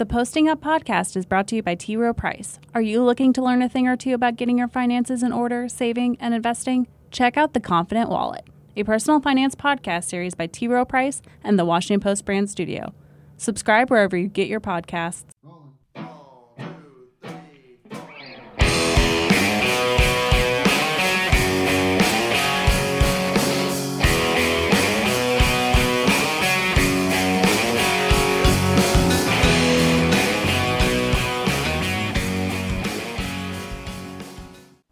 The Posting Up podcast is brought to you by T. Rowe Price. Are you looking to learn a thing or two about getting your finances in order, saving, and investing? Check out The Confident Wallet, a personal finance podcast series by T. Rowe Price and the Washington Post brand studio. Subscribe wherever you get your podcasts.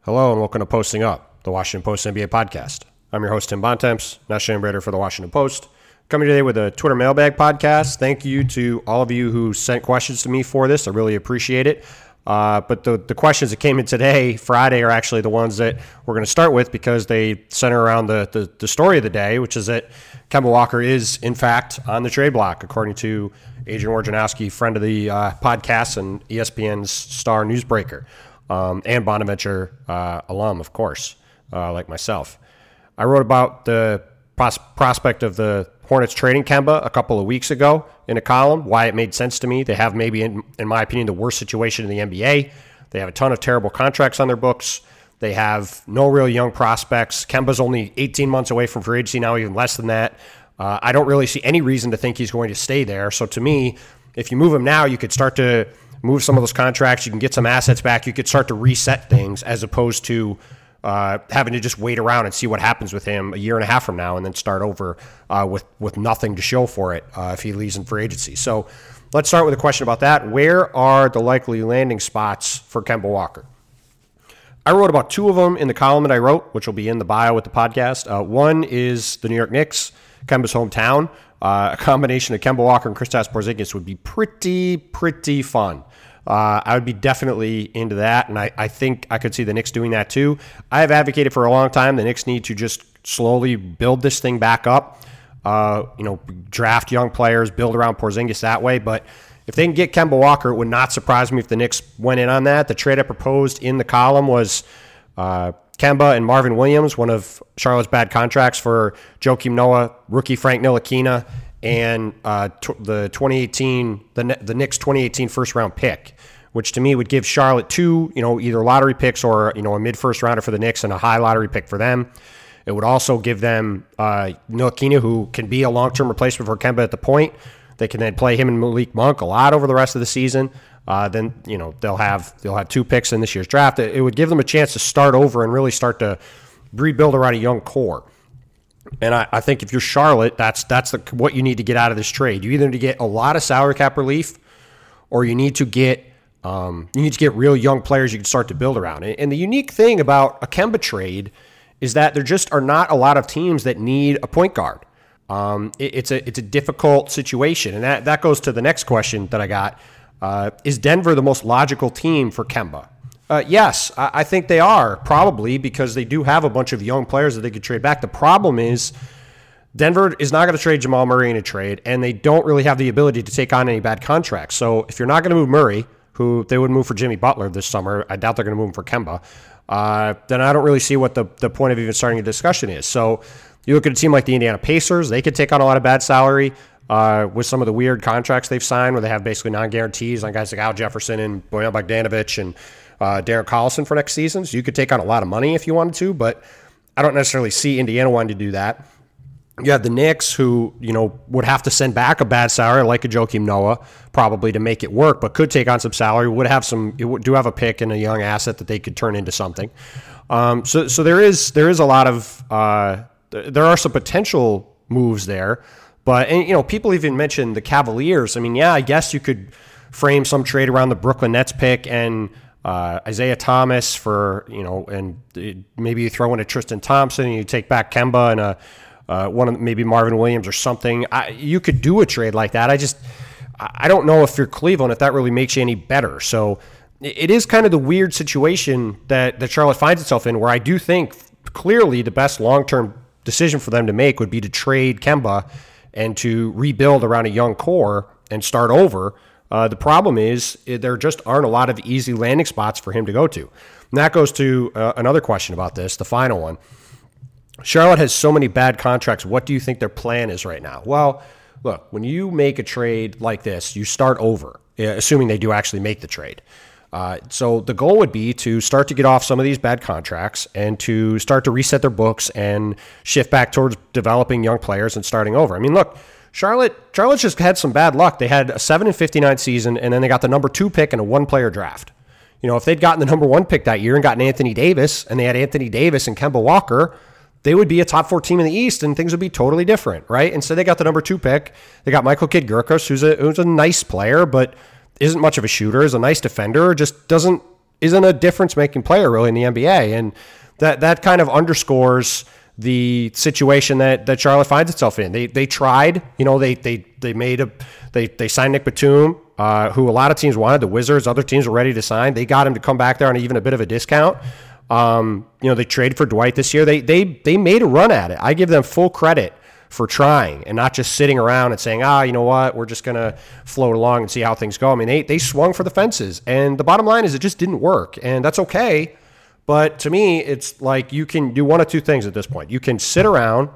Hello and welcome to Posting Up, the Washington Post NBA podcast. I'm your host, Tim Bontemps, national writer for the Washington Post. Coming today with a Twitter mailbag podcast. Thank you to all of you who sent questions to me for this. I really appreciate it. Uh, but the, the questions that came in today, Friday, are actually the ones that we're going to start with because they center around the, the, the story of the day, which is that Kemba Walker is, in fact, on the trade block, according to Adrian Wojnarowski, friend of the uh, podcast and ESPN's star newsbreaker um, and Bonaventure uh, alum, of course, uh, like myself. I wrote about the pros- prospect of the Hornets trading Kemba a couple of weeks ago in a column, why it made sense to me. They have maybe, in, in my opinion, the worst situation in the NBA. They have a ton of terrible contracts on their books. They have no real young prospects. Kemba's only 18 months away from free agency now, even less than that. Uh, I don't really see any reason to think he's going to stay there. So to me, if you move him now, you could start to move some of those contracts. You can get some assets back. You could start to reset things as opposed to uh, having to just wait around and see what happens with him a year and a half from now, and then start over uh, with with nothing to show for it uh, if he leaves in free agency. So let's start with a question about that. Where are the likely landing spots for Kemba Walker? I wrote about two of them in the column that I wrote, which will be in the bio with the podcast. Uh, one is the New York Knicks, Kemba's hometown. Uh, a combination of Kemba Walker and Kristaps Porzingis would be pretty, pretty fun. Uh, I would be definitely into that, and I, I think I could see the Knicks doing that too. I have advocated for a long time the Knicks need to just slowly build this thing back up. Uh, you know, draft young players, build around Porzingis that way. But if they can get Kemba Walker, it would not surprise me if the Knicks went in on that. The trade I proposed in the column was uh, Kemba and Marvin Williams, one of Charlotte's bad contracts for Joakim Noah, rookie Frank Ntilikina, and uh, t- the 2018 the the Knicks 2018 first round pick, which to me would give Charlotte two, you know, either lottery picks or you know a mid first rounder for the Knicks and a high lottery pick for them. It would also give them uh, Ntilikina, who can be a long term replacement for Kemba at the point. They can then play him and Malik Monk a lot over the rest of the season uh, then you know they'll have they'll have two picks in this year's draft. It, it would give them a chance to start over and really start to rebuild around a young core. And I, I think if you're Charlotte, that's that's the, what you need to get out of this trade. You either need to get a lot of salary cap relief, or you need to get um, you need to get real young players you can start to build around. And the unique thing about a Kemba trade is that there just are not a lot of teams that need a point guard. Um, it, it's a it's a difficult situation, and that that goes to the next question that I got uh, is Denver the most logical team for Kemba? Uh, yes, I, I, think they are, probably because they do have a bunch of young players that they could trade back. The problem is Denver is not going to trade Jamal Murray in a trade, and they don't really have the ability to take on any bad contracts. So if you're not going to move Murray, who they would move for Jimmy Butler this summer, I doubt they're going to move him for Kemba, uh, then I don't really see what the, the point of even starting a discussion is. So you look at a team like the Indiana Pacers, they could take on a lot of bad salary uh, with some of the weird contracts they've signed where they have basically non guarantees on guys like Al Jefferson and Bojan Bogdanovic and uh, Darren Collison for next season. So you could take on a lot of money if you wanted to, but I don't necessarily see Indiana wanting to do that. You have the Knicks, who you know would have to send back a bad salary, like a Joakim Noah, probably to make it work, but could take on some salary. Would have some, do have a pick and a young asset that they could turn into something. Um, so, so there is there is a lot of uh, there are some potential moves there. But and, you know, people even mentioned the Cavaliers. I mean, yeah, I guess you could frame some trade around the Brooklyn Nets pick and uh, Isaiah Thomas for you know, and maybe you throw in a Tristan Thompson and you take back Kemba and a uh, one of maybe Marvin Williams or something. I, you could do a trade like that. I just I don't know if you're Cleveland if that really makes you any better. So it is kind of the weird situation that that Charlotte finds itself in, where I do think clearly the best long term decision for them to make would be to trade Kemba and to rebuild around a young core and start over. Uh, the problem is eh, there just aren't a lot of easy landing spots for him to go to. And that goes to uh, another question about this, the final one. Charlotte has so many bad contracts. What do you think their plan is right now? Well, look, when you make a trade like this, you start over. assuming they do actually make the trade. Uh, so the goal would be to start to get off some of these bad contracts and to start to reset their books and shift back towards developing young players and starting over. I mean, look, Charlotte, Charlotte just had some bad luck. They had a seven and fifty nine season, and then they got the number two pick in a one player draft. You know, if they'd gotten the number one pick that year and gotten Anthony Davis, and they had Anthony Davis and Kemba Walker, they would be a top four team in the East, and things would be totally different, right? Instead, they got the number two pick. They got Michael Kidd Gilchrist, who's a who's a nice player, but isn't much of a shooter, is a nice defender, just doesn't isn't a difference making player really in the NBA, and that that kind of underscores the situation that, that Charlotte finds itself in. They they tried, you know, they they they made a they they signed Nick Batum, uh, who a lot of teams wanted. The Wizards, other teams were ready to sign. They got him to come back there on even a bit of a discount. Um, you know, they traded for Dwight this year. They they they made a run at it. I give them full credit for trying and not just sitting around and saying, ah, you know what, we're just gonna float along and see how things go. I mean, they they swung for the fences, and the bottom line is it just didn't work, and that's okay. But to me, it's like you can do one of two things at this point. You can sit around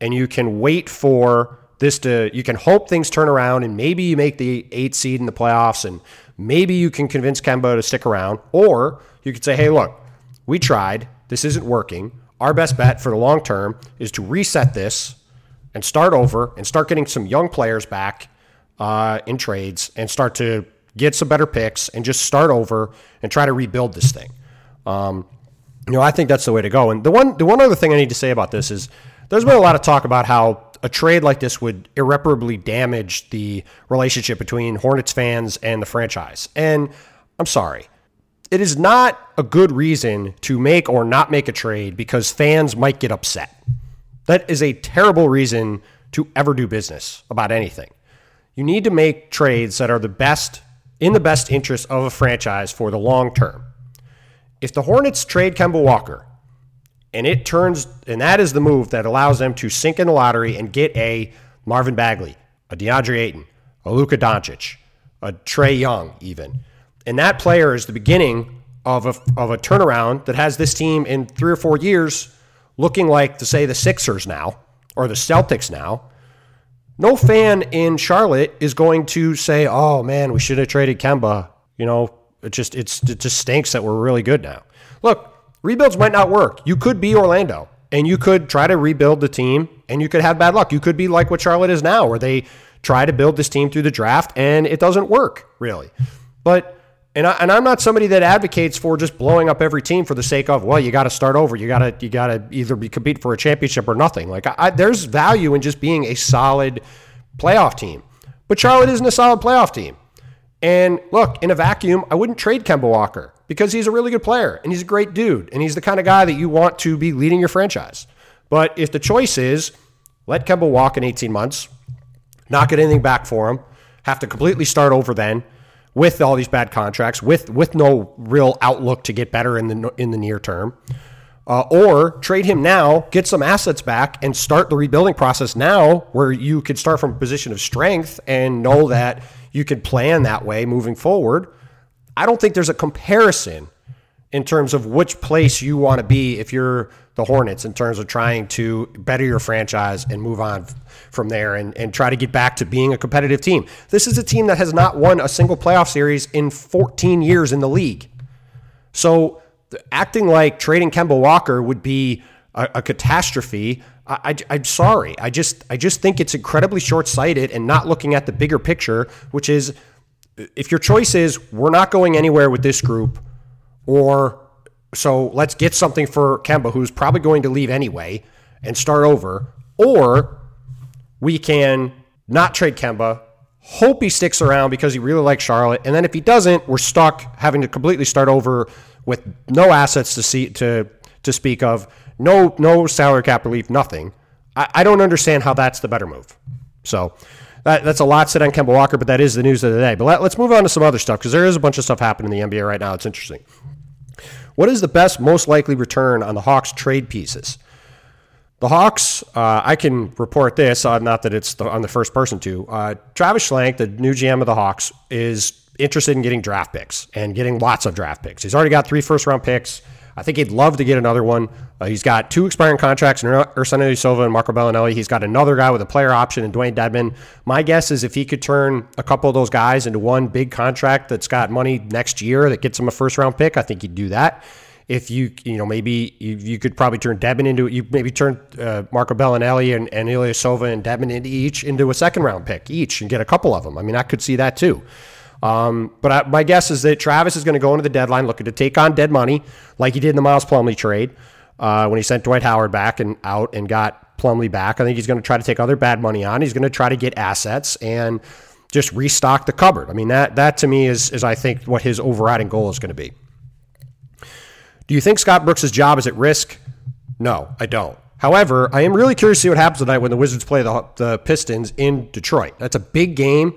and you can wait for this to, you can hope things turn around and maybe you make the eight seed in the playoffs and maybe you can convince Kemba to stick around. Or you could say, hey, look, we tried. This isn't working. Our best bet for the long term is to reset this and start over and start getting some young players back uh, in trades and start to get some better picks and just start over and try to rebuild this thing. Um, you know, I think that's the way to go. And the one, the one other thing I need to say about this is there's been a lot of talk about how a trade like this would irreparably damage the relationship between Hornets fans and the franchise. And I'm sorry. It is not a good reason to make or not make a trade because fans might get upset. That is a terrible reason to ever do business about anything. You need to make trades that are the best in the best interest of a franchise for the long term if the Hornets trade Kemba Walker and it turns, and that is the move that allows them to sink in the lottery and get a Marvin Bagley, a DeAndre Ayton, a Luka Doncic, a Trey Young, even. And that player is the beginning of a, of a turnaround that has this team in three or four years looking like, to say, the Sixers now or the Celtics now. No fan in Charlotte is going to say, oh man, we should have traded Kemba. You know, it just it's it just stinks that we're really good now. Look, rebuilds might not work. You could be Orlando and you could try to rebuild the team and you could have bad luck. You could be like what Charlotte is now, where they try to build this team through the draft and it doesn't work really. But and I, and I'm not somebody that advocates for just blowing up every team for the sake of well, you got to start over. You got to you got to either be compete for a championship or nothing. Like I, there's value in just being a solid playoff team. But Charlotte isn't a solid playoff team. And look, in a vacuum, I wouldn't trade Kemba Walker because he's a really good player and he's a great dude and he's the kind of guy that you want to be leading your franchise. But if the choice is let Kemba walk in 18 months, not get anything back for him, have to completely start over then with all these bad contracts, with with no real outlook to get better in the in the near term, uh, or trade him now, get some assets back, and start the rebuilding process now, where you could start from a position of strength and know that you could plan that way moving forward. I don't think there's a comparison in terms of which place you want to be if you're the Hornets in terms of trying to better your franchise and move on from there and, and try to get back to being a competitive team. This is a team that has not won a single playoff series in 14 years in the league. So acting like trading Kemba Walker would be a, a catastrophe I, am sorry. I just I just think it's incredibly short sighted and not looking at the bigger picture, which is if your choice is we're not going anywhere with this group, or so let's get something for Kemba, who's probably going to leave anyway, and start over, or we can not trade Kemba, hope he sticks around because he really likes Charlotte, and then if he doesn't, we're stuck having to completely start over with no assets to see to to speak of no no salary cap relief, nothing. I, I don't understand how that's the better move. So that, that's a lot said on Kemba Walker, but that is the news of the day. But let, us move on to some other stuff because there is a bunch of stuff happening in the NBA right now. It's interesting. What is the best, most likely return on the Hawks trade pieces? The Hawks, uh, I can report this, uh, not that it's the, on the first person to. Uh, Travis Schlenk, the new GM of the Hawks, is interested in getting draft picks and getting lots of draft picks. He's already got three first round picks I think he'd love to get another one. Uh, he's got two expiring contracts in Ersan Ilyasova and Marco Belinelli. He's got another guy with a player option in Dewayne Dedmon. My guess is if he could turn a couple of those guys into one big contract that's got money next year that gets him a first round pick, I think he'd do that if you you know maybe you, you could probably turn Dedmon into you maybe turn uh, Marco Belinelli and, and Ilyasova and Dedmon into each into a second round pick each and get a couple of them. I mean, I could see that too. Um, but I, my guess is that Travis is going to go into the deadline looking to take on dead money like he did in the Miles Plumlee trade uh, when he sent Dwight Howard back and out and got Plumlee back. I think he's going to try to take other bad money on. He's going to try to get assets and just restock the cupboard. I mean that that to me is is I think what his overriding goal is going to be. Do you think Scott Brooks' job is at risk? No, I don't. However, I am really curious to see what happens tonight when the Wizards play the, the Pistons in Detroit. That's a big game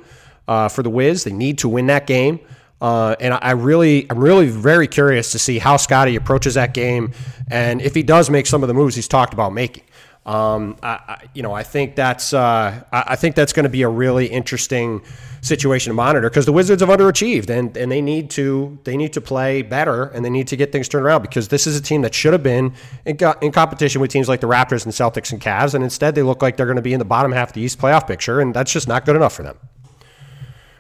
uh, for the Wiz. They need to win that game. Uh, and I really, I'm really very curious to see how Scotty approaches that game, and if he does make some of the moves he's talked about making. Um, I, I, you know, I think that's uh, I, think that's going to be a really interesting situation to monitor because the Wizards have underachieved and, and they need to they need to play better and they need to get things turned around because this is a team that should have been in, in competition with teams like the Raptors and Celtics and Cavs and instead they look like they're going to be in the bottom half of the East playoff picture and that's just not good enough for them.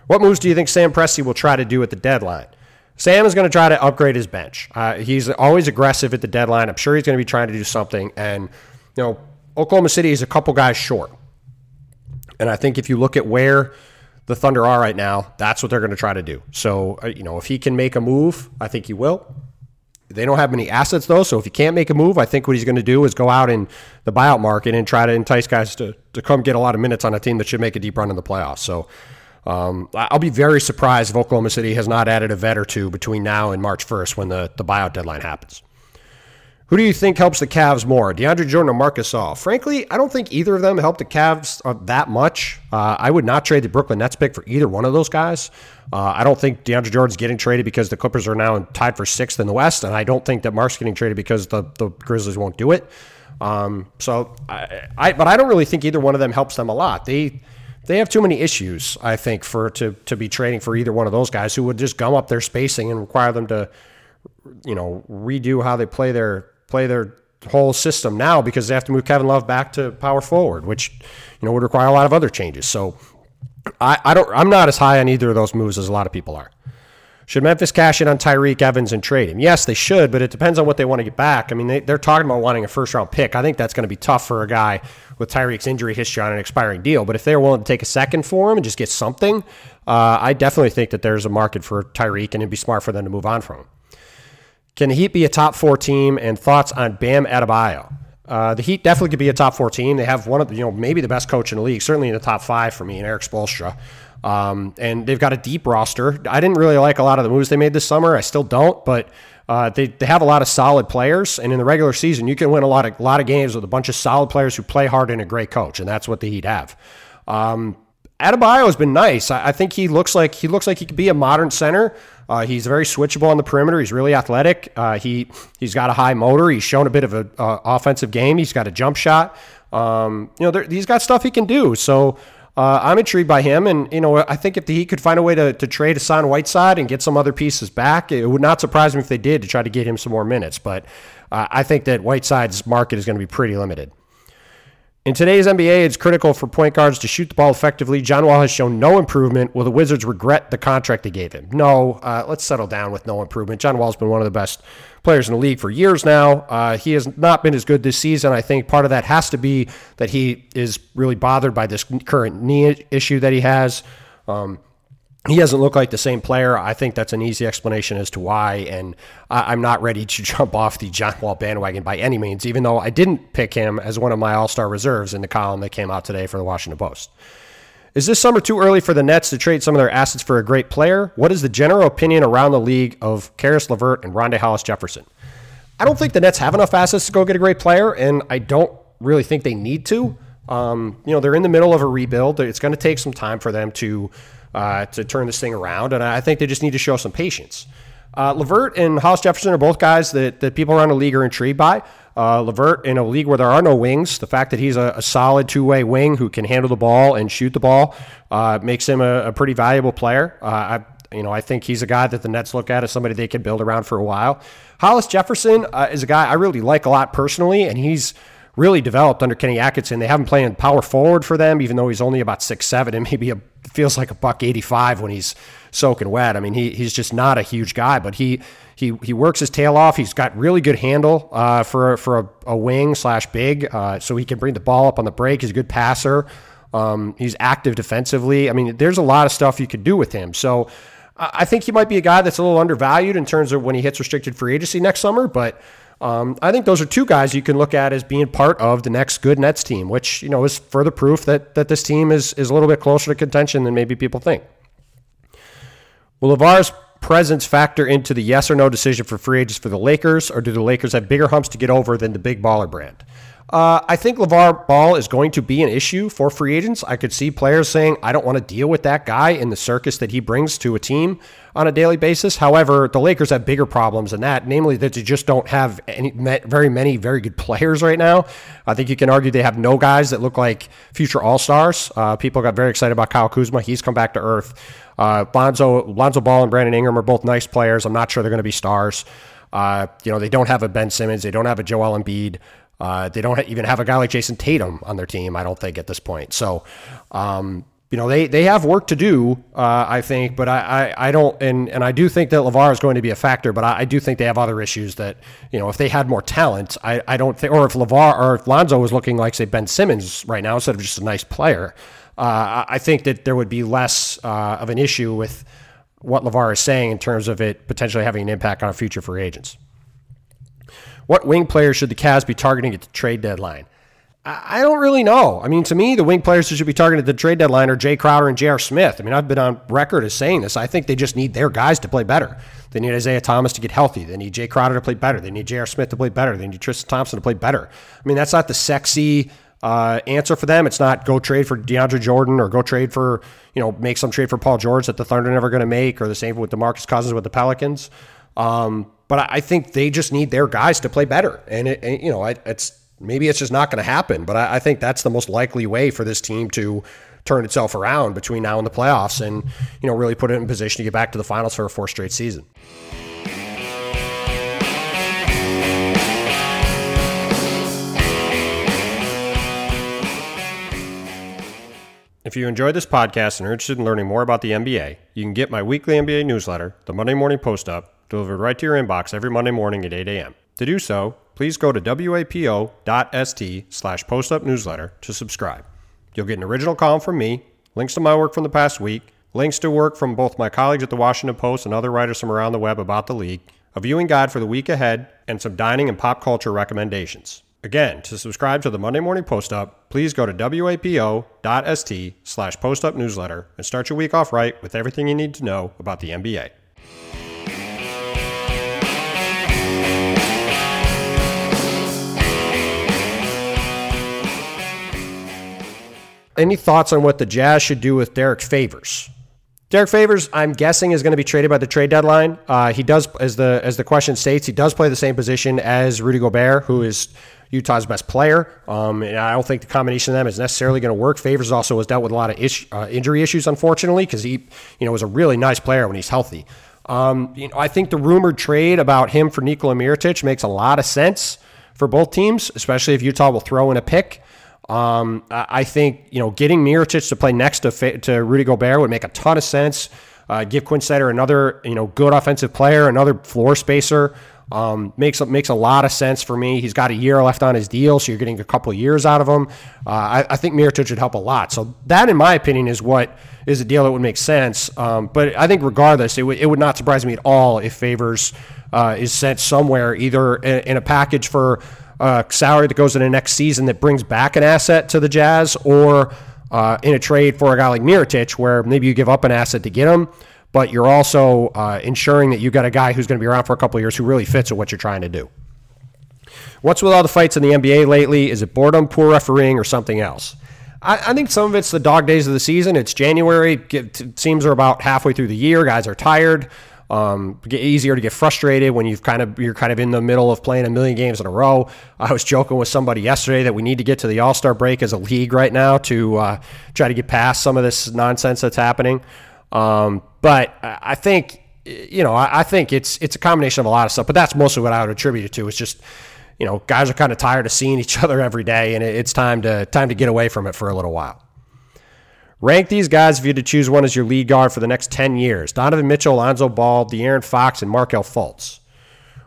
What moves do you think Sam Presti will try to do at the deadline? Sam is going to try to upgrade his bench. Uh, he's always aggressive at the deadline. I'm sure he's going to be trying to do something. And, you know, Oklahoma City is a couple guys short. And I think if you look at where the Thunder are right now, that's what they're going to try to do. So, uh, you know, if he can make a move, I think he will. They don't have many assets though, so if he can't make a move, I think what he's going to do is go out in the buyout market and try to entice guys to, to come get a lot of minutes on a team that should make a deep run in the playoffs. So, um, I'll be very surprised if Oklahoma City has not added a vet or two between now and March 1st when the, the buyout deadline happens. Who do you think helps the Cavs more, DeAndre Jordan or Marc Gasol? Frankly, I don't think either of them help the Cavs uh, that much. Uh, I would not trade the Brooklyn Nets pick for either one of those guys. Uh, I don't think DeAndre Jordan's getting traded because the Clippers are now tied for sixth in the West, and I don't think that Marc's getting traded because the, the Grizzlies won't do it. Um, so, I, I, but I don't really think either one of them helps them a lot. They they have too many issues, I think, for to to be trading for either one of those guys who would just gum up their spacing and require them to, you know, redo how they play their play their whole system now because they have to move Kevin Love back to power forward, which you know would require a lot of other changes. So I, I don't I'm not as high on either of those moves as a lot of people are. Should Memphis cash in on Tyreke Evans and trade him? Yes, they should, but it depends on what they want to get back. I mean, they, are talking about wanting a first round pick. I think that's going to be tough for a guy with Tyreke's injury history on an expiring deal. But if they're willing to take a second for him and just get something, uh, I definitely think that there's a market for Tyreke, and it'd be smart for them to move on from him. Can the Heat be a top four team? And thoughts on Bam Adebayo? Uh, the Heat definitely could be a top four team. They have one of the, you know, maybe the best coach in the league, certainly in the top five for me, and Erik Spoelstra. Um, and they've got a deep roster. I didn't really like a lot of the moves they made this summer. I still don't, but uh, they, they have a lot of solid players. And in the regular season, you can win a lot of, lot of games with a bunch of solid players who play hard and a great coach. And that's what the Heat have. Um, Adebayo has been nice. I, I, think he looks like he looks like he could be a modern center. Uh, he's very switchable on the perimeter. He's really athletic. Uh, he he's got a high motor. He's shown a bit of an uh, offensive game. He's got a jump shot. Um, you know, he's got stuff he can do. So uh, I'm intrigued by him, and you know, I think if the Heat could find a way to, to trade Hassan Whiteside and get some other pieces back, it would not surprise me if they did to try to get him some more minutes. But uh, I think that Whiteside's market is going to be pretty limited. In today's NBA, it's critical for point guards to shoot the ball effectively. John Wall has shown no improvement. Will the Wizards regret the contract they gave him? No. Uh, let's settle down with no improvement. John Wall's been one of the best players in the league for years now. Uh, he has not been as good this season. I think part of that has to be that he is really bothered by this current knee issue that he has. Um, he doesn't look like the same player. I think that's an easy explanation as to why. And I, am not ready to jump off the John Wall bandwagon by any means, even though I didn't pick him as one of my all star reserves in the column that came out today for the Washington Post. Is this summer too early for the Nets to trade some of their assets for a great player? What is the general opinion around the league of Caris LeVert and Rondae Hollis Jefferson? I don't think the Nets have enough assets to go get a great player, and I don't really think they need to. Um, you know, they're in the middle of a rebuild. It's going to take some time for them to uh, to turn this thing around. And I think they just need to show some patience. Uh, Levert and Hollis Jefferson are both guys that, that people around the league are intrigued by. Uh, Levert in a league where there are no wings, the fact that he's a, a solid two way wing who can handle the ball and shoot the ball uh, makes him a, a, pretty valuable player. Uh, I, You know, I think he's a guy that the Nets look at as somebody they could build around for a while. Hollis Jefferson uh, is a guy I really like a lot personally, and he's really developed under Kenny Atkinson. They haven't played power forward for them, even though he's only about six seven and maybe a, feels like a buck eighty five when he's soaking wet. I mean, he, he's just not a huge guy, but he he he works his tail off. He's got really good handle uh, for for a, a, wing slash big, uh, so he can bring the ball up on the break. He's a good passer. Um, he's active defensively. I mean, there's a lot of stuff you could do with him. So I think he might be a guy that's a little undervalued in terms of when he hits restricted free agency next summer, but. Um, I think those are two guys you can look at as being part of the next good Nets team, which you know is further proof that that this team is is a little bit closer to contention than maybe people think. Will LeVar's presence factor into the yes or no decision for free agents for the Lakers, or do the Lakers have bigger humps to get over than the big baller brand? Uh, I think LeVar Ball is going to be an issue for free agents. I could see players saying, I don't want to deal with that guy in the circus that he brings to a team on a daily basis. However, the Lakers have bigger problems than that, namely that they just don't have any, very many very good players right now. I think you can argue they have no guys that look like future All Stars. Uh, people got very excited about Kyle Kuzma. He's come back to earth. Uh, Lonzo, Lonzo Ball and Brandon Ingram are both nice players. I'm not sure they're going to be stars. Uh, you know, they don't have a Ben Simmons. They don't have a Joel Embiid. Uh, they don't even have a guy like Jayson Tatum on their team, I don't think, at this point. So, um, you know, they, they have work to do, uh, I think, but I, I, I, don't, and, and I do think that LeVar is going to be a factor, but I, I, do think they have other issues that, you know, if they had more talent, I, I don't think, or if LeVar or if Lonzo was looking like, say, Ben Simmons right now instead of just a nice player, uh, I think that there would be less uh, of an issue with what LeVar is saying in terms of it potentially having an impact on our future free agents. What wing players should the Cavs be targeting at the trade deadline? I don't really know. I mean, to me, the wing players who should be targeted at the trade deadline are Jay Crowder and J.R. Smith. I mean, I've been on record as saying this. I think they just need their guys to play better. They need Isaiah Thomas to get healthy. They need Jay Crowder to play better. They need J.R. Smith to play better. They need Tristan Thompson to play better. I mean, that's not the sexy uh, answer for them. It's not go trade for DeAndre Jordan or go trade for, you know, make some trade for Paul George that the Thunder are never going to make or the same with DeMarcus Cousins with the Pelicans. Um, but I think they just need their guys to play better. And, it, you know, it's maybe it's just not going to happen. But I, I, think that's the most likely way for this team to turn itself around between now and the playoffs, and you know, really put it in position to get back to the finals for a fourth straight season. If you enjoyed this podcast and are interested in learning more about the NBA, you can get my weekly NBA newsletter, the Monday Morning Post Up, delivered right to your inbox every Monday morning at 8 a.m. To do so, please go to wapo.st slash postupnewsletter to subscribe. You'll get an original column from me, links to my work from the past week, links to work from both my colleagues at the Washington Post and other writers from around the web about the league, a viewing guide for the week ahead, and some dining and pop culture recommendations. Again, to subscribe to the Monday Morning Post Up, please go to wapo.st slash postupnewsletter and start your week off right with everything you need to know about the NBA. Any thoughts on what the Jazz should do with Derrick Favors? Derrick Favors, I'm guessing, is going to be traded by the trade deadline. Uh, he does, as the as the question states, he does play the same position as Rudy Gobert, who is Utah's best player. Um, and I don't think the combination of them is necessarily going to work. Favors also has dealt with a lot of ish, uh, injury issues, unfortunately, because he, you know, was a really nice player when he's healthy. Um, you know, I think the rumored trade about him for Nikola Mirotic makes a lot of sense for both teams, especially if Utah will throw in a pick. Um, I think you know getting Mirotic to play next to to Rudy Gobert would make a ton of sense. Uh, give Quin Snyder another you know good offensive player, another floor spacer. Um, makes makes a lot of sense for me. He's got a year left on his deal, so you're getting a couple years out of him. Uh, I, I, think Mirotic would help a lot. So that, in my opinion, is what is a deal that would make sense. Um, but I think regardless, it, w- it would not surprise me at all if Favors uh, is sent somewhere, either in, in a package for uh, salary that goes in the next season that brings back an asset to the Jazz, or uh, in a trade for a guy like Mirotic, where maybe you give up an asset to get him, but you're also uh, ensuring that you've got a guy who's going to be around for a couple years who really fits with what you're trying to do. What's with all the fights in the NBA lately? Is it boredom, poor refereeing, or something else? I, I think some of it's the dog days of the season. It's January. teams are about halfway through the year. Guys are tired. Um, get easier to get frustrated when you've kind of you're kind of in the middle of playing a million games in a row. I was joking with somebody yesterday that we need to get to the All Star break as a league right now to uh, try to get past some of this nonsense that's happening. Um, but I think you know I, I think it's it's a combination of a lot of stuff. But that's mostly what I would attribute it to. It's just you know guys are kind of tired of seeing each other every day, and it's time to time to get away from it for a little while. Rank these guys if you had to choose one as your lead guard for the next 10 years. Donovan Mitchell, Alonzo Ball, De'Aaron Fox, and Markelle Fultz.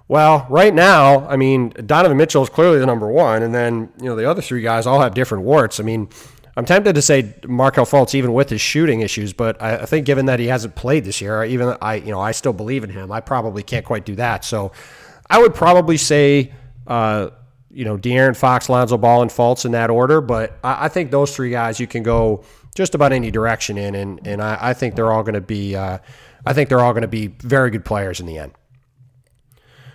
Well, right now, I mean, Donovan Mitchell is clearly the number one, and then, you know, the other three guys all have different warts. I mean, I'm tempted to say Markelle Fultz even with his shooting issues, but I, think given that he hasn't played this year, even I, you know, I still believe in him. I probably can't quite do that. So I would probably say, uh, you know, De'Aaron Fox, Lonzo Ball, and Fultz in that order. But I think those three guys you can go – just about any direction in, and and I, I think they're all going to be uh, I think they're all going to be very good players in the end.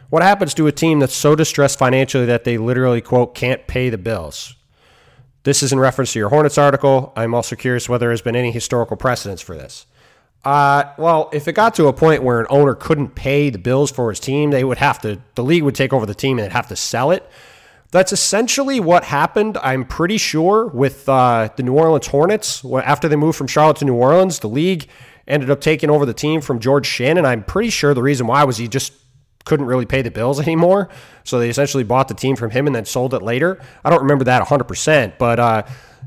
What happens to a team that's so distressed financially that they literally quote can't pay the bills? This is in reference to your Hornets article. I'm also curious whether there's been any historical precedence for this. Uh, well, if it got to a point where an owner couldn't pay the bills for his team, they would have to, the league would take over the team and they'd have to sell it. That's essentially what happened, I'm pretty sure, with uh, the New Orleans Hornets. After they moved from Charlotte to New Orleans, the league ended up taking over the team from George Shinn. I'm pretty sure the reason why was he just couldn't really pay the bills anymore. So they essentially bought the team from him and then sold it later. I don't remember that 100%, but uh,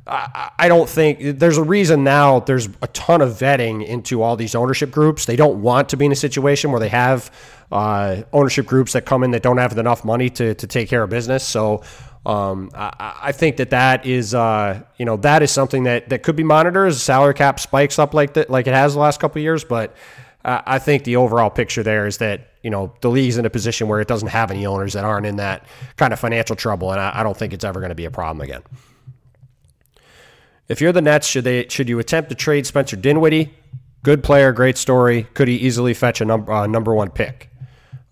I don't think there's a reason now there's a ton of vetting into all these ownership groups. They don't want to be in a situation where they have uh, ownership groups that come in that don't have enough money to, to take care of business. So um, I, I, think that that is uh, you know that is something that, that could be monitored as salary cap spikes up like that like it has the last couple of years. But I think the overall picture there is that you know the league's in a position where it doesn't have any owners that aren't in that kind of financial trouble, and I, I don't think it's ever going to be a problem again. If you're the Nets, should they should you attempt to trade Spencer Dinwiddie? Good player, great story. Could he easily fetch a number uh, number one pick?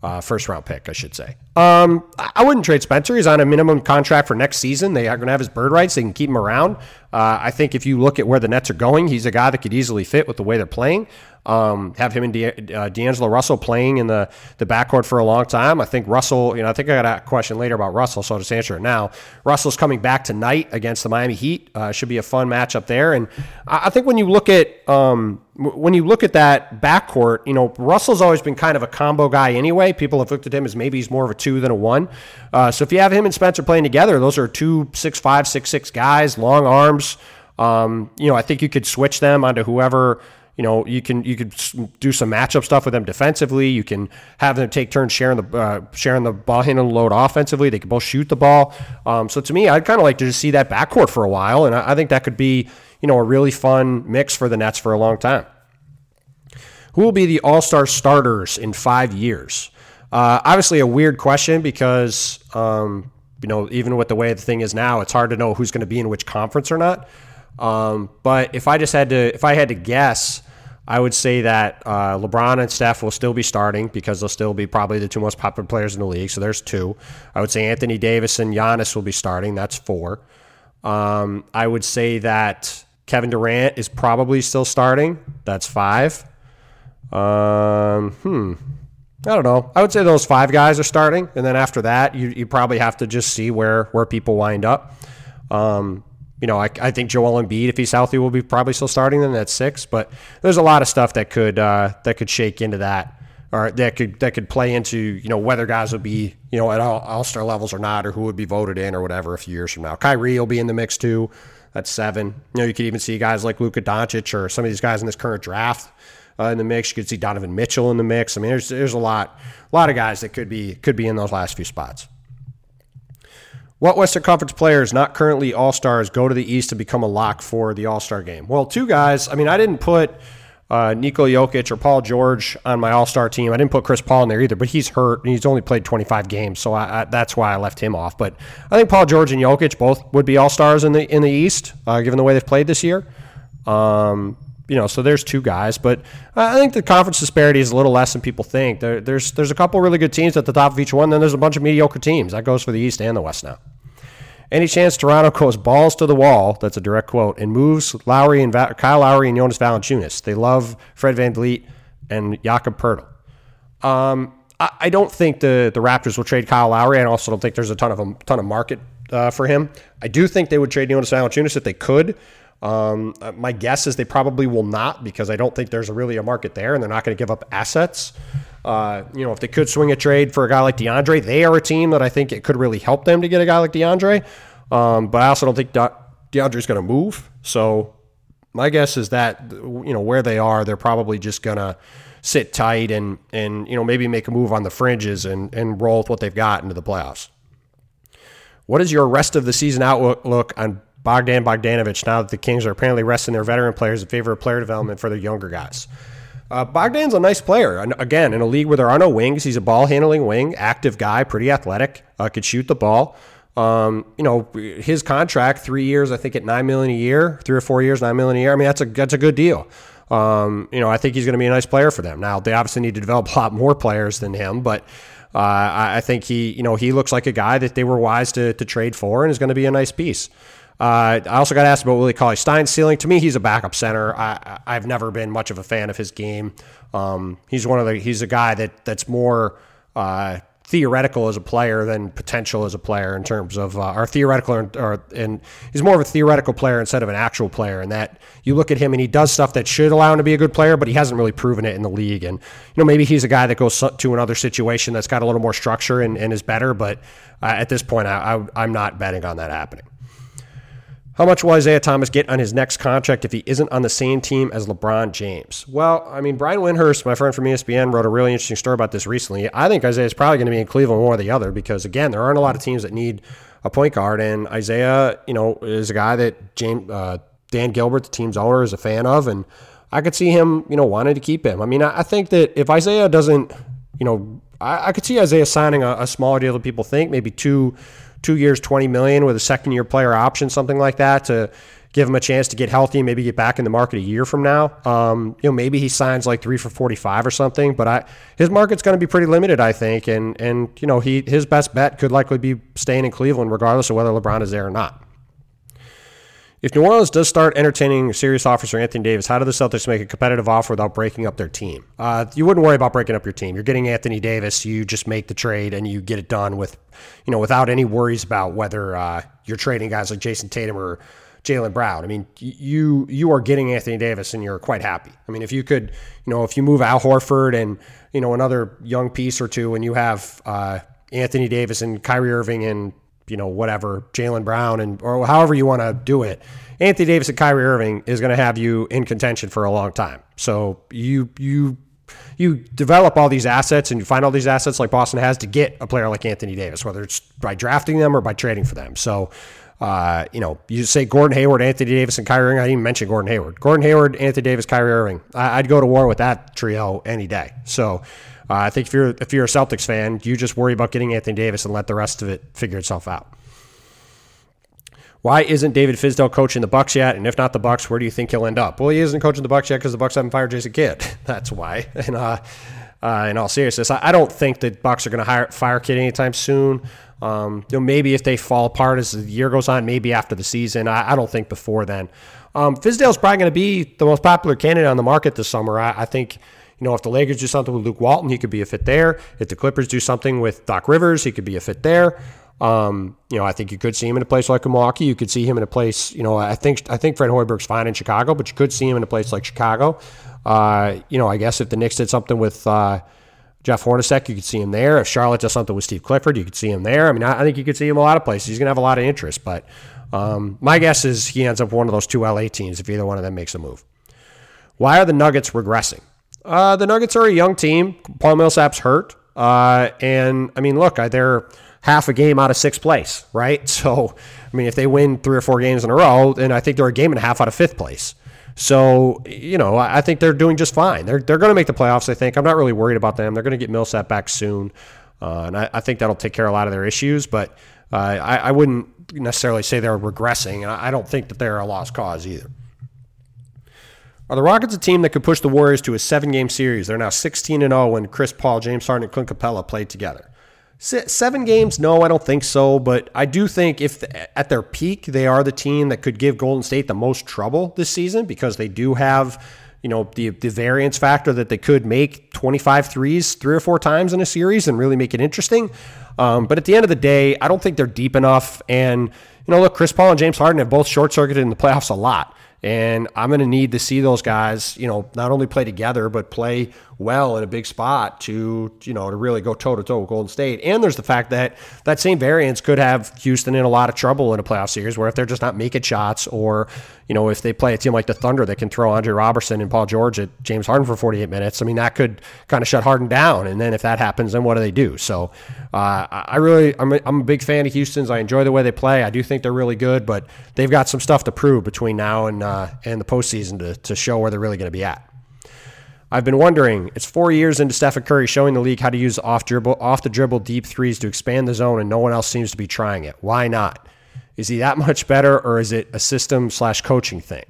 uh, first round pick, I should say. Um, I wouldn't trade Spencer. He's on a minimum contract for next season. They are going to have his bird rights. They can keep him around. Uh, I think if you look at where the Nets are going, he's a guy that could easily fit with the way they're playing. Um, have him and De- uh, D'Angelo Russell playing in the, the backcourt for a long time. I think Russell, you know, I think I got a question later about Russell, so I'll just answer it now. Russell's coming back tonight against the Miami Heat. Uh, should be a fun matchup there. And I, I think when you look at um, when you look at that backcourt, you know, Russell's always been kind of a combo guy anyway. People have looked at him as maybe he's more of a two than a one. Uh, so if you have him and Spencer playing together, those are two six five, six six guys, long arms. Um, you know, I think you could switch them onto whoever you know, you can you could do some matchup stuff with them defensively. You can have them take turns sharing the uh, sharing the ball handling load offensively. They can both shoot the ball. Um, so to me, I'd kind of like to just see that backcourt for a while, and I, I think that could be you know a really fun mix for the Nets for a long time. Who will be the All Star starters in five years? Uh, obviously, a weird question because um, you know even with the way the thing is now, it's hard to know who's going to be in which conference or not. Um, but if I just had to, if I had to guess, I would say that uh, LeBron and Steph will still be starting because they'll still be probably the two most popular players in the league. So there's two. I would say Anthony Davis and Giannis will be starting. That's four. Um, I would say that Kevin Durant is probably still starting. That's five. Um, hmm. I don't know. I would say those five guys are starting, and then after that, you, you probably have to just see where where people wind up. Um, you know, I, I think Joel Embiid, if he's healthy, will be probably still starting then at six. But there's a lot of stuff that could uh, that could shake into that, or that could that could play into you know whether guys would be you know at all star levels or not, or who would be voted in or whatever a few years from now. Kyrie will be in the mix too. That's seven. You know, you could even see guys like Luka Doncic or some of these guys in this current draft uh, in the mix. You could see Donovan Mitchell in the mix. I mean, there's there's a lot a lot of guys that could be could be in those last few spots. What Western Conference players not currently All Stars go to the East to become a lock for the All Star game? Well, two guys. I mean, I didn't put uh, Nikola Jokic or Paul George on my All Star team. I didn't put Chris Paul in there either, but he's hurt and he's only played 25 games, so I, I, that's why I left him off. But I think Paul George and Jokic both would be All Stars in the in the East, uh, given the way they've played this year. Um, you know, so there's two guys, but I think the conference disparity is a little less than people think. There, there's there's a couple really good teams at the top of each one, then there's a bunch of mediocre teams. That goes for the East and the West now. Any chance Toronto goes balls to the wall, that's a direct quote, and moves Lowry and Va- Kyle Lowry and Jonas Valanciunas. They love Fred Van VanVleet and Jakob Poeltl. Um, I, I, don't think the, the Raptors will trade Kyle Lowry. I also don't think there's a ton of a ton of market uh, for him. I do think they would trade Jonas Valanciunas if they could. Um, uh, my guess is they probably will not because I don't think there's really a market there, and they're not going to give up assets. Uh, you know, if they could swing a trade for a guy like DeAndre, they are a team that I think it could really help them to get a guy like DeAndre. Um, but I also don't think De- DeAndre's going to move. So my guess is that you know where they are, they're probably just going to sit tight and and you know maybe make a move on the fringes and and roll with what they've got into the playoffs. What is your rest of the season outlook on Bogdan Bogdanovic now that the Kings are apparently resting their veteran players in favor of player development for their younger guys? Uh, Bogdan's a nice player. And again, in a league where there are no wings, he's a ball handling wing, active guy, pretty athletic, uh, could shoot the ball. Um, you know, his contract, three years, I think at nine million a year, three or four years, nine million a year. I mean, that's a that's a good deal. Um, you know, I think he's going to be a nice player for them. Now, they obviously need to develop a lot more players than him, but uh, I, think he, you know, he looks like a guy that they were wise to, to trade for and is going to be a nice piece. Uh, I also got asked about Willie Cauley Stein's ceiling. To me, he's a backup center. I, have never been much of a fan of his game. Um, he's one of the he's a guy that that's more uh, theoretical as a player than potential as a player in terms of uh, or theoretical or, or, and he's more of a theoretical player instead of an actual player. And that you look at him and he does stuff that should allow him to be a good player, but he hasn't really proven it in the league. And you know maybe he's a guy that goes to another situation that's got a little more structure and, and is better. But uh, at this point, I, I, I'm not betting on that happening. How much will Isaiah Thomas get on his next contract if he isn't on the same team as LeBron James? Well, I mean, Brian Windhorst, my friend from ESPN, wrote a really interesting story about this recently. I think Isaiah is probably going to be in Cleveland one or the other because, again, there aren't a lot of teams that need a point guard, and Isaiah, you know, is a guy that James uh, Dan Gilbert, the team's owner, is a fan of, and I could see him, you know, wanting to keep him. I mean, I, think that if Isaiah doesn't, you know, I, I could see Isaiah signing a, a smaller deal than people think, maybe two two years, 20 million with a second year player option, something like that to give him a chance to get healthy and maybe get back in the market a year from now. Um, you know, maybe he signs like three for 45 or something, but I, his market's going to be pretty limited, I think. And, and, you know, he, his best bet could likely be staying in Cleveland regardless of whether LeBron is there or not. If New Orleans does start entertaining serious offers for Anthony Davis, how do the Celtics make a competitive offer without breaking up their team? Uh, you wouldn't worry about breaking up your team. You're getting Anthony Davis. You just make the trade and you get it done with, you know, without any worries about whether uh, you're trading guys like Jayson Tatum or Jaylen Brown. I mean, you you are getting Anthony Davis and you're quite happy. I mean, if you could, you know, if you move Al Horford and you know another young piece or two, and you have uh, Anthony Davis and Kyrie Irving and you know, whatever, Jaylen Brown and or however you want to do it, Anthony Davis and Kyrie Irving is going to have you in contention for a long time. So you you you develop all these assets and you find all these assets like Boston has to get a player like Anthony Davis, whether it's by drafting them or by trading for them. So uh, you know, you say Gordon Hayward, Anthony Davis, and Kyrie Irving. I didn't even mention Gordon Hayward. Gordon Hayward, Anthony Davis, Kyrie Irving. I, would go to war with that trio any day. So uh, I think if you're if you're a Celtics fan, you just worry about getting Anthony Davis and let the rest of it figure itself out. Why isn't David Fizdale coaching the Bucks yet? And if not the Bucks, where do you think he'll end up? Well, he isn't coaching the Bucks yet because the Bucks haven't fired Jason Kidd. That's why. And uh, uh, in all seriousness, I, I don't think the Bucks are going to fire Kidd anytime soon. Um, you know, maybe if they fall apart as the year goes on, maybe after the season. I, I don't think before then. Um, Fizdale's probably going to be the most popular candidate on the market this summer. I, I think you know, if the Lakers do something with Luke Walton, he could be a fit there. If the Clippers do something with Doc Rivers, he could be a fit there. Um, you know, I think you could see him in a place like Milwaukee. You could see him in a place, you know, I think I think Fred Hoiberg's fine in Chicago, but you could see him in a place like Chicago. Uh, you know, I guess if the Knicks did something with uh, Jeff Hornacek, you could see him there. If Charlotte does something with Steve Clifford, you could see him there. I mean, I, I think you could see him a lot of places. He's going to have a lot of interest, but um, my guess is he ends up one of those two LA teams if either one of them makes a move. Why are the Nuggets regressing? Uh, the Nuggets are a young team. Paul Millsap's hurt. Uh, and I mean, look, they're half a game out of sixth place, right? So, I mean, if they win three or four games in a row, then I think they're a game and a half out of fifth place. So, you know, I think they're doing just fine. They're, they're going to make the playoffs, I think. I'm not really worried about them. They're going to get Millsap back soon. Uh, and I, I, think that'll take care of a lot of their issues. But uh, I, I, wouldn't necessarily say they're regressing. And I don't think that they're a lost cause either. Are the Rockets a team that could push the Warriors to a seven game series? They're now 16 0 when Chris Paul, James Harden, and Clint Capela played together. Seven games? No, I don't think so. But I do think if at their peak, they are the team that could give Golden State the most trouble this season because they do have, you know, the, the variance factor that they could make 25 threes three or four times in a series and really make it interesting. Um, but at the end of the day, I don't think they're deep enough. And, you know, look, Chris Paul and James Harden have both short circuited in the playoffs a lot. And I'm going to need to see those guys, you know, not only play together, but play well in a big spot to, you know, to really go toe to toe with Golden State. And there's the fact that that same variance could have Houston in a lot of trouble in a playoff series where if they're just not making shots or, you know, if they play a team like the Thunder that can throw Andre Roberson and Paul George at James Harden for 48 minutes, I mean, that could kind of shut Harden down. And then if that happens, then what do they do? So uh, I really, I'm a, I'm a big fan of Houston's. I enjoy the way they play. I do think they're really good, but they've got some stuff to prove between now and, uh, and the postseason to, to show where they're really going to be at. I've been wondering, it's four years into Stephen Curry showing the league how to use off dribble, off the dribble deep threes to expand the zone, and no one else seems to be trying it. Why not? Is he that much better, or is it a system slash coaching thing?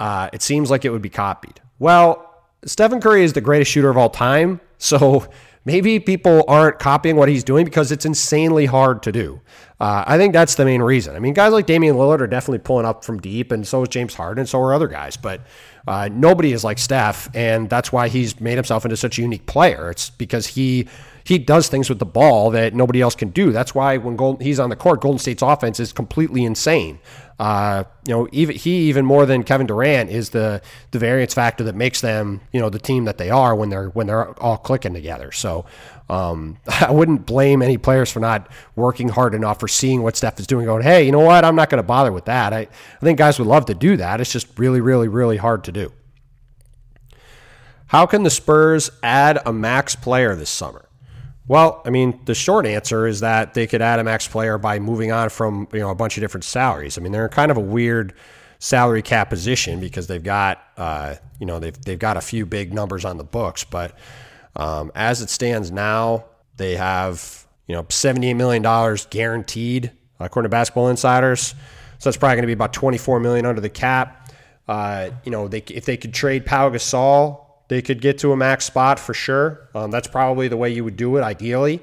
Uh, it seems like it would be copied. Well, Stephen Curry is the greatest shooter of all time, so maybe people aren't copying what he's doing because it's insanely hard to do. Uh, I think that's the main reason. I mean, guys like Damian Lillard are definitely pulling up from deep, and so is James Harden, and so are other guys. But uh, nobody is like Steph, and that's why he's made himself into such a unique player. It's because he he does things with the ball that nobody else can do. That's why when Golden, he's on the court, Golden State's offense is completely insane. Uh, you know, even he even more than Kevin Durant is the the variance factor that makes them you know the team that they are when they're when they're all clicking together. So um, I wouldn't blame any players for not working hard enough or seeing what Steph is doing, going, hey, you know what? I'm not going to bother with that. I, I think guys would love to do that. It's just really, really, really hard to do. How can the Spurs add a max player this summer? Well, I mean, the short answer is that they could add a max player by moving on from you know a bunch of different salaries. I mean, they're in kind of a weird salary cap position because they've got uh, you know they've they've got a few big numbers on the books, but um, as it stands now, they have you know $78 million guaranteed according to Basketball Insiders. So that's probably going to be about 24 million under the cap. Uh, you know, they, if they could trade Pau Gasol, they could get to a max spot for sure. Um, that's probably the way you would do it ideally,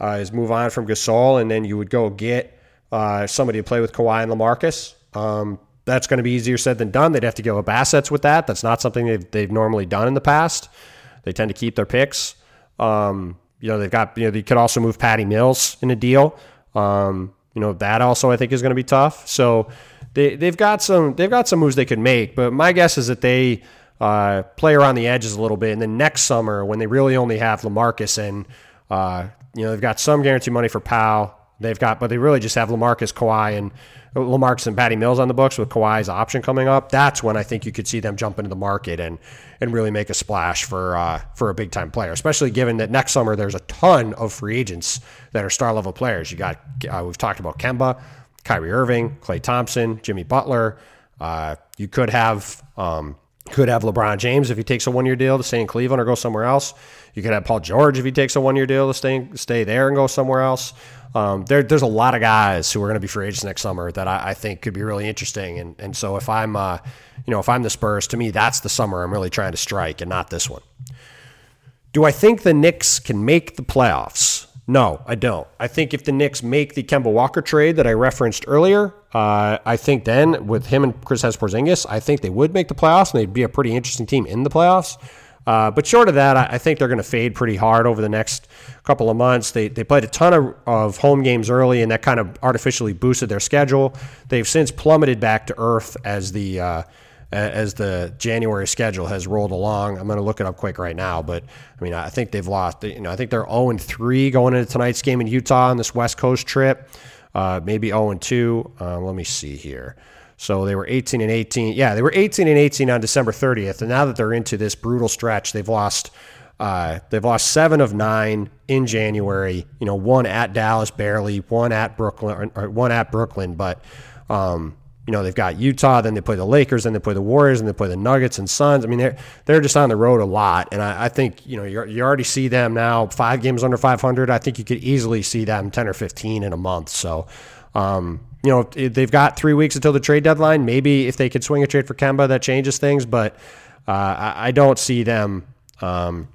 uh, is move on from Gasol and then you would go get uh, somebody to play with Kawhi and LaMarcus. Um, that's going to be easier said than done. They'd have to give up assets with that. That's not something they've, they've normally done in the past. They tend to keep their picks. Um, you know, they've got, you know, they could also move Patty Mills in a deal. Um, you know, that also I think is going to be tough. So they, they've got some, they've got some moves they could make, but my guess is that they uh, play around the edges a little bit. And then next summer, when they really only have Lamarcus and, uh, you know, they've got some guarantee money for Pau. They've got, but they really just have Lamarcus, Kawhi, and Lamarcus and Patty Mills on the books with Kawhi's option coming up, that's when I think you could see them jump into the market and and really make a splash for uh, for a big time player. Especially given that next summer there's a ton of free agents that are star level players. You got uh, we've talked about Kemba, Kyrie Irving, Klay Thompson, Jimmy Butler. Uh, you could have um, could have LeBron James if he takes a one year deal to stay in Cleveland or go somewhere else. You could have Paul George if he takes a one year deal to stay stay there and go somewhere else. Um, there, there's a lot of guys who are going to be free agents next summer that I, I, think could be really interesting. And and so if I'm, uh, you know, if I'm the Spurs, to me that's the summer I'm really trying to strike, and not this one. Do I think the Knicks can make the playoffs? No, I don't. I think if the Knicks make the Kemba Walker trade that I referenced earlier, uh, I think then with him and Kristaps Porzingis, I think they would make the playoffs and they'd be a pretty interesting team in the playoffs. Uh, but short of that, I, think they're going to fade pretty hard over the next couple of months. They, they played a ton of, of home games early, and that kind of artificially boosted their schedule. They've since plummeted back to earth as the uh, as the January schedule has rolled along. I'm going to look it up quick right now, but I mean, I think they've lost. You know, I think they're 0 and 3 going into tonight's game in Utah on this West Coast trip. Uh, maybe 0 and 2. Uh, let me see here. So they were 18 and 18. Yeah, they were 18 and 18 on December 30th, and now that they're into this brutal stretch, they've lost. Uh, they've lost seven of nine in January. You know, one at Dallas barely, one at Brooklyn, or, one at Brooklyn. But um, you know, they've got Utah, then they play the Lakers, then they play the Warriors, and they play the Nuggets and Suns. I mean, they're they're just on the road a lot, and I, I think you know you you already see them now five games under 500. I think you could easily see them 10 or 15 in a month. So. Um, you know, they've got three weeks until the trade deadline. Maybe if they could swing a trade for Kemba, that changes things. But uh, I, I, don't see them. Um,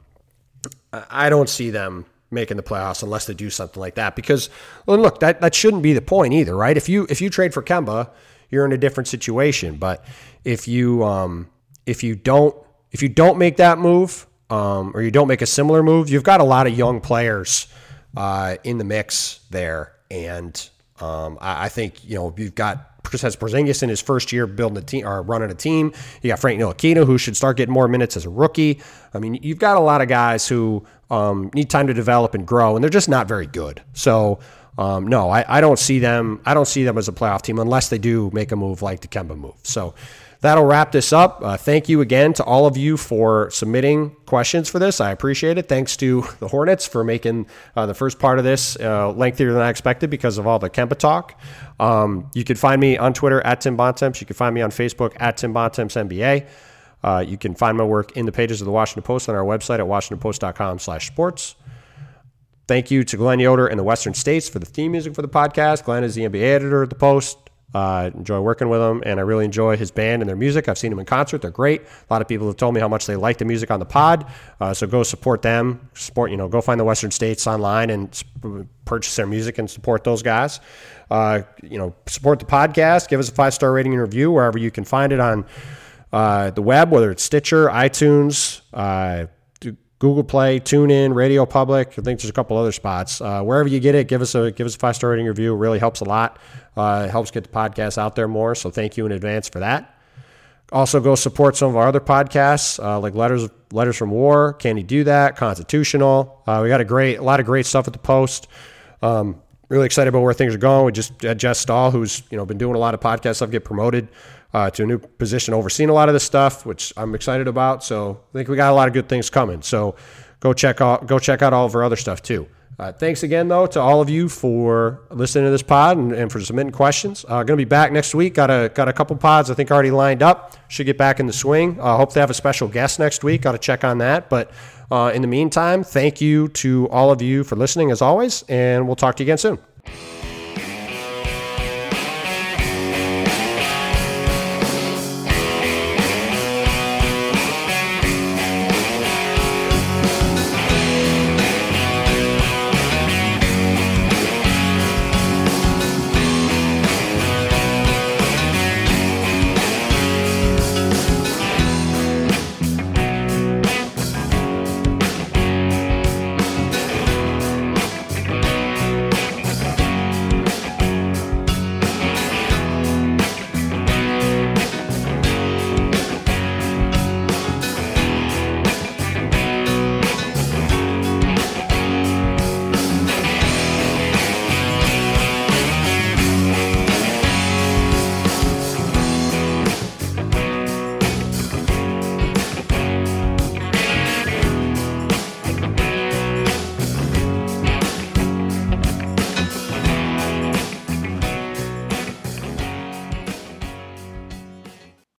I don't see them making the playoffs unless they do something like that. Because well, look, that that shouldn't be the point either, right? If you if you trade for Kemba, you're in a different situation. But if you um, if you don't if you don't make that move um, or you don't make a similar move, you've got a lot of young players uh, in the mix there, and um, I, I, think you know you've got has Porzingis in his first year building a team or running a team. You got Frank Ntilikina, who should start getting more minutes as a rookie. I mean, you've got a lot of guys who um, need time to develop and grow, and they're just not very good. So. Um, no, I, I don't see them. I don't see them as a playoff team unless they do make a move like the Kemba move. So, that'll wrap this up. Uh, thank you again to all of you for submitting questions for this. I appreciate it. Thanks to the Hornets for making uh, the first part of this uh, lengthier than I expected because of all the Kemba talk. Um, you can find me on Twitter at Tim Bontemps. You can find me on Facebook at Tim Bontemps NBA. Uh, you can find my work in the pages of the Washington Post on our website at washingtonpost.com slash sports. Thank you to Glenn Yoder and the Western States for the theme music for the podcast. Glenn is the NBA editor of the Post. Uh, enjoy working with him, and I really enjoy his band and their music. I've seen them in concert; they're great. A lot of people have told me how much they like the music on the pod. Uh, so go support them. Support, you know, go find the Western States online and sp- purchase their music and support those guys. Uh, you know, support the podcast. Give us a five star rating and review wherever you can find it on uh, the web, whether it's Stitcher, iTunes. Uh, Google Play, TuneIn, Radio Public. I think there's a couple other spots. Uh, wherever you get it, give us a give us a five star rating review. It really helps a lot. Uh, it helps get the podcast out there more. So thank you in advance for that. Also, go support some of our other podcasts uh, like Letters Letters from War. Can He Do That? Constitutional. Uh, we got a great a lot of great stuff at the Post. Um, really excited about where things are going. We just had Jess Stahl, who's you know been doing a lot of podcast stuff, get promoted uh, to a new position, overseeing a lot of this stuff, which I'm excited about. So I think we got a lot of good things coming. So go check out go check out all of our other stuff too. Uh, thanks again, though, to all of you for listening to this pod and, and for submitting questions. Uh, going to be back next week. Got a got a couple pods I think already lined up. Should get back in the swing. Uh, hope to have a special guest next week. Got to check on that. But uh, in the meantime, thank you to all of you for listening as always, and we'll talk to you again soon.